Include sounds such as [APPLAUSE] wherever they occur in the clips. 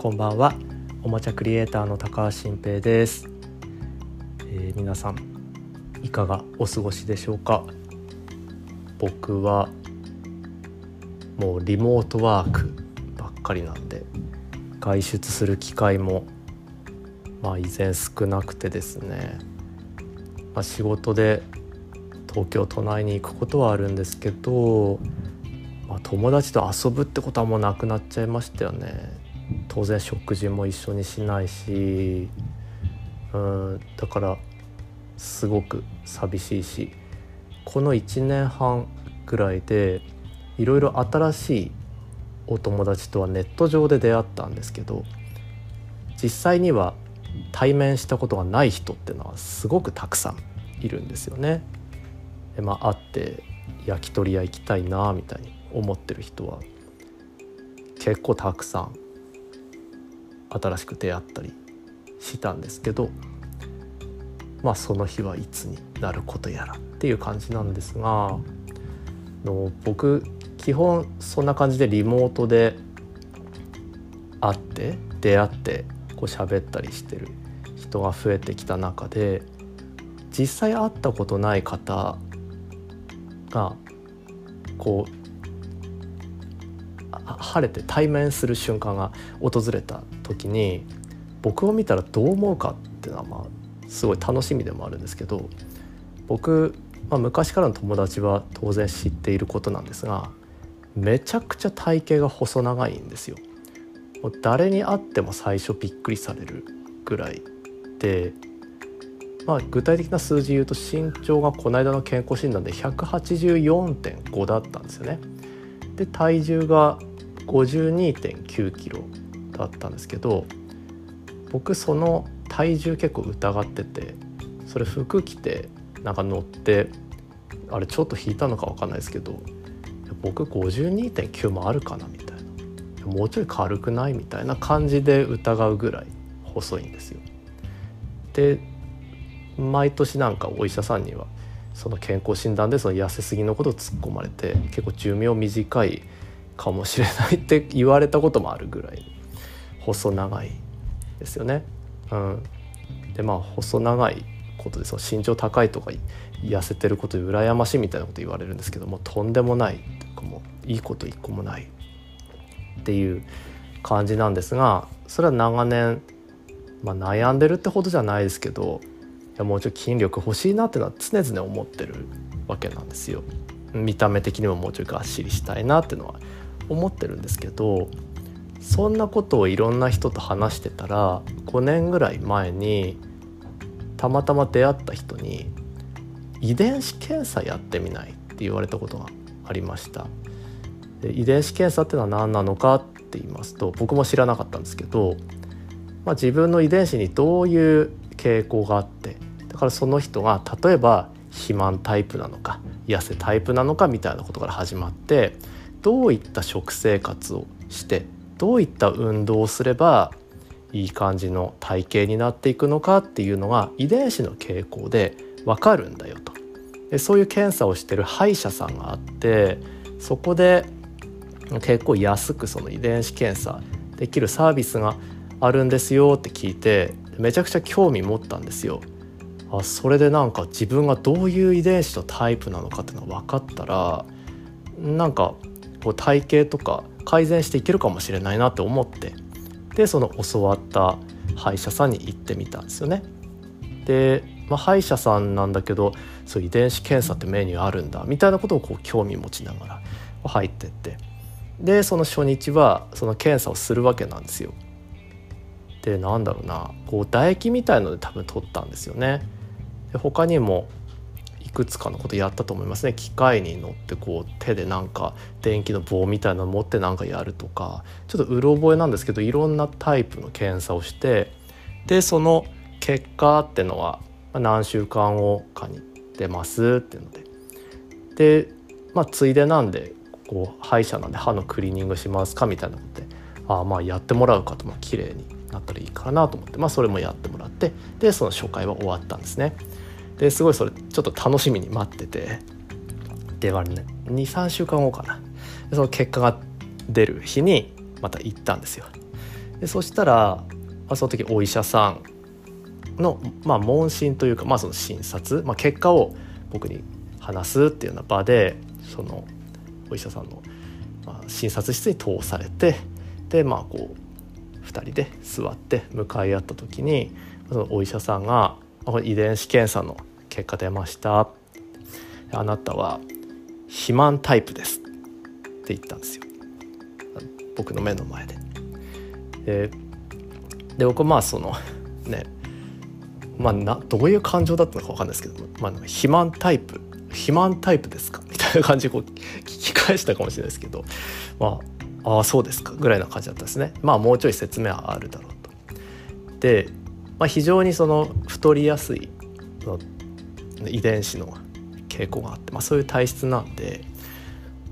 こんばんは。おもちゃクリエイターの高橋新平です、えー、皆さんいかがお過ごしでしょうか？僕はもうリモートワークばっかりなんで外出する機会もまあ依然少なくてですね、まあ、仕事で東京都内に行くことはあるんですけど、まあ、友達と遊ぶってことはもうなくなっちゃいましたよね。当然食事も一緒にしないしうんだからすごく寂しいしこの1年半ぐらいでいろいろ新しいお友達とはネット上で出会ったんですけど実際には対面したことがない人っていうのはすごくたくさんいるんですよね。でまあ会って焼き鳥屋行きたいなみたいに思ってる人は結構たくさん新しく出会ったりしたんですけどまあその日はいつになることやらっていう感じなんですがの僕基本そんな感じでリモートで会って出会ってこう喋ったりしてる人が増えてきた中で実際会ったことない方がこう晴れて対面する瞬間が訪れた時に僕を見たらどう思うかっていうのはまあすごい楽しみでもあるんですけど僕、まあ、昔からの友達は当然知っていることなんですがめちゃくちゃ体型が細長いんですよ。もう誰に会っても最初びっくりされるぐらいで、まあ、具体的な数字言うと身長がこの間の健康診断で184.5だったんですよね。で体重が52.9キロだったんですけど僕その体重結構疑っててそれ服着てなんか乗ってあれちょっと引いたのか分かんないですけど僕52.9もあるかなみたいなもうちょい軽くない？みたいな感じで疑うぐらい細いんですよ。で毎年なんかお医者さんにはその健康診断でその痩せすぎのことを突っ込まれて結構寿命短いかもしれないって言われたこともあるぐらい細長いですよね。うん、でまあ細長いことでその身長高いとか痩せてることで羨ましいみたいなこと言われるんですけどもとんでもないというかもういいこと一個もないっていう感じなんですがそれは長年、まあ、悩んでるってほどじゃないですけどいやもうちょい筋力欲しいなっていうのは常々思ってるわけなんですよ。見た目的にももうちょいがっしりしたいなっていうのは思ってるんですけどそんなことをいろんな人と話してたら5年ぐらい前にたまたま出会った人に「遺伝子検査やってみない?」って言われたことがありました。遺伝子検査ってのは何なのかって言いますと僕も知らなかったんですけど、まあ、自分の遺伝子にどういう傾向があってだからその人が例えば肥満タイプなのか痩せタイプなのかみたいなことから始まってどういった食生活をしてどういった運動をすればいい感じの体型になっていくのかっていうのが遺伝子の傾向で分かるんだよとでそういう検査をしてる歯医者さんがあってそこで結構安くその遺伝子検査できるサービスがあるんですよって聞いてめちゃくちゃ興味持ったんですよ。あそれでなんか自分がどういう遺伝子とタイプなのかっていうのが分かったらなんかこう体型とか改善していけるかもしれないなって思ってでその教わった歯医者さんに行ってみたんですよね。で、まあ、歯医者さんなんだけどそう遺伝子検査ってメニューあるんだみたいなことをこう興味持ちながら入ってってでその初日はその検査をするわけなんですよ。でなんだろうなこう唾液みたいので多分取ったんですよね。で他にもいくつかのことやったと思いますね機械に乗ってこう手でなんか電気の棒みたいなの持ってなんかやるとかちょっとうろ覚えなんですけどいろんなタイプの検査をしてでその結果ってのは何週間後かに出ますっていうのででまあついでなんでこう歯医者なんで歯のクリーニングしますかみたいなことであまあやってもらうかとまあ綺麗になったらいいかなと思ってまあそれもやってもらってでその初回は終わったんですね。ですごいそれちょっと楽しみに待ってて。ではね23週間後かな。その結果が出る日にまた行ったんですよ。でそしたら、まあ、その時お医者さんの、まあ、問診というか、まあ、その診察、まあ、結果を僕に話すっていうような場でそのお医者さんの、まあ、診察室に通されてでまあこう2人で座って向かい合った時にそのお医者さんが「遺伝子検査の結果出ました」あなたは肥満タイプです」って言ったんですよ。僕の目の前で。でで僕まあその [LAUGHS] ねまあなどういう感情だったのか分かんないですけど、まあ、肥満タイプ肥満タイプですか？みたいな感じでこう聞き返したかもしれないですけどまあああそうですか？ぐらいな感じだったですね。まあもうちょい説明はあるだろうと。で、まあ、非常にその太りやすいの遺伝子の傾向があって、まあ、そういう体質なんで、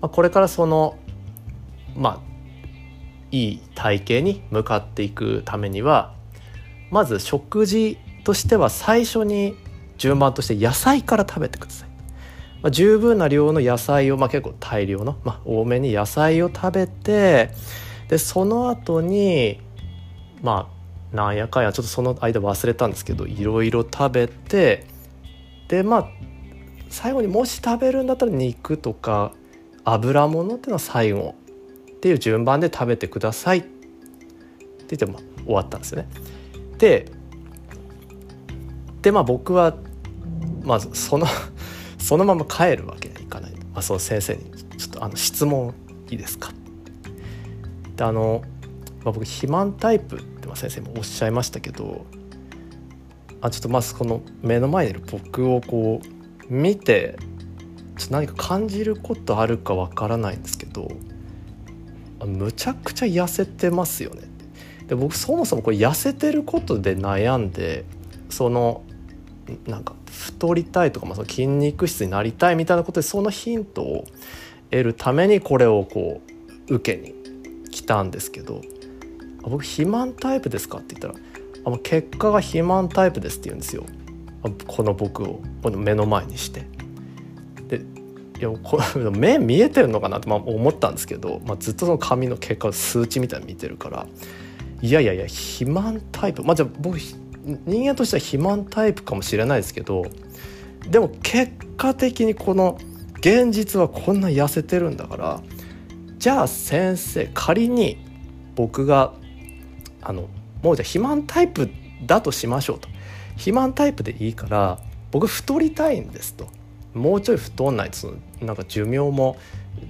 まあ、これからそのまあいい体型に向かっていくためにはまず食事としては最初に順番として野菜から食べてください。まあ、十分な量の野菜を、まあ、結構大量の、まあ、多めに野菜を食べてでその後にまあなんやかんやちょっとその間忘れたんですけどいろいろ食べてでまあ最後にもし食べるんだったら肉とか油物っていうのは最後っていう順番で食べてくださいって言っても終わったんですよね。ででまあ僕はまずその [LAUGHS] そのまま帰るわけにはいかない、まあ、その先生に「ちょっとあの質問いいですか?」であの、まあ、僕肥満タイプって先生もおっしゃいましたけどあちょっとまずこの目の前にいる僕をこう見てちょっと何か感じることあるかわからないんですけどむちゃくちゃ痩せてますよねで僕そもそもこれ痩せてることで悩んでそのなんか太りたいとか、まあ、その筋肉質になりたいみたいなことでそのヒントを得るためにこれをこう受けに来たんですけど「僕肥満タイプですか?」って言ったら「あの結果が肥満タイプです」って言うんですよ。この僕を。この目の前にして。でいやこれ [LAUGHS] 目見えてるのかなってまあ思ったんですけど、まあ、ずっとその紙の結果数値みたいに見てるから。いやいやいや肥満タイプ。まあじゃあ僕人間としては肥満タイプかもしれないですけどでも結果的にこの現実はこんな痩せてるんだからじゃあ先生仮に僕があのもうじゃあ肥満タイプだとしましょうと。肥満タイプでいいから僕太りたいんですと。もうちょい太んないとそのなんか寿命も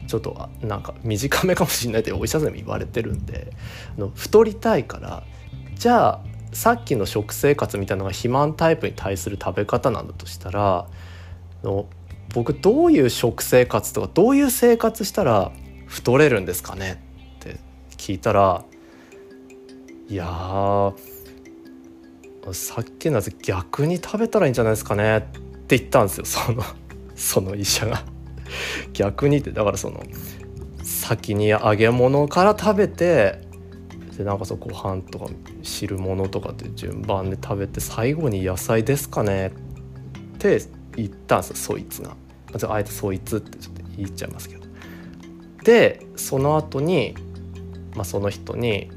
ちょっとなんか短めかもしれないってお医者さんにも言われてるんであの太りたいからじゃあさっきの食生活みたいなのが肥満タイプに対する食べ方なんだとしたらの僕どういう食生活とかどういう生活したら太れるんですかねって聞いたらいやさっきのやつ逆に食べたらいいんじゃないですかねって言ったんですよその [LAUGHS] その医者が逆にってだからその先に揚げ物から食べてでなんかそうご飯とか汁物とかって順番で食べて最後に野菜ですかねって言ったんですよそいつが。あえてそいつってちょっと言っちゃいますけど。でその後に、まあ、その人に、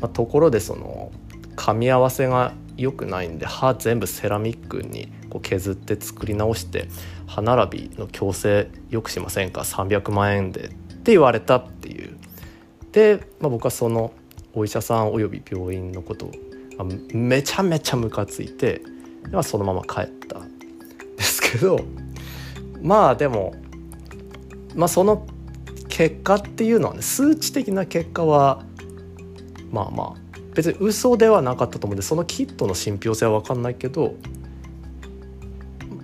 まあ、ところでその噛み合わせが良くないんで歯全部セラミックにこう削って作り直して歯並びの矯正よくしませんか？300万円でって言われたっていう。で、まあ、僕はそのお医者さんおよび病院のことをめちゃめちゃムカついて、まあ、そのまま帰った。んですけどまあでも、まあ、その結果っていうのはね数値的な結果はまあまあ別に嘘ではなかったと思うんでそのキットの信憑性は分かんないけど、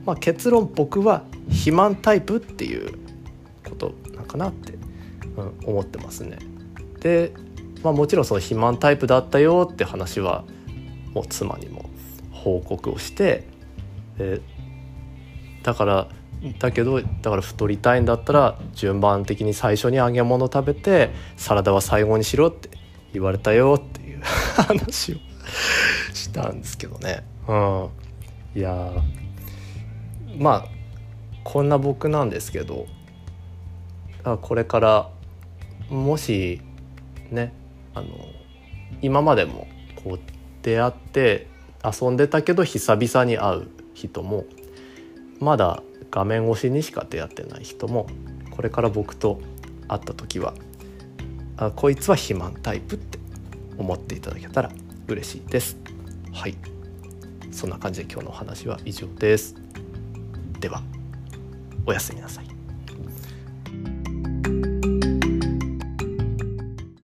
まあ、結論僕は肥満タイプっていうことなんかなって、うん、思ってますね。でまあ、もちろんその肥満タイプだったよって話はもう妻にも報告をしてでだからだけどだから太りたいんだったら順番的に最初に揚げ物食べてサラダは最後にしろって言われたよっていう [LAUGHS] 話をしたんですけどね。うん、いやまあこんな僕なんですけどこれからもしねあの今までもこう出会って遊んでたけど久々に会う人もまだ画面越しにしか出会ってない人もこれから僕と会った時はあこいつは肥満タイプって思っていただけたら嬉しいです。はい。そんな感じで今日のお話は以上です。ではおやすみなさい。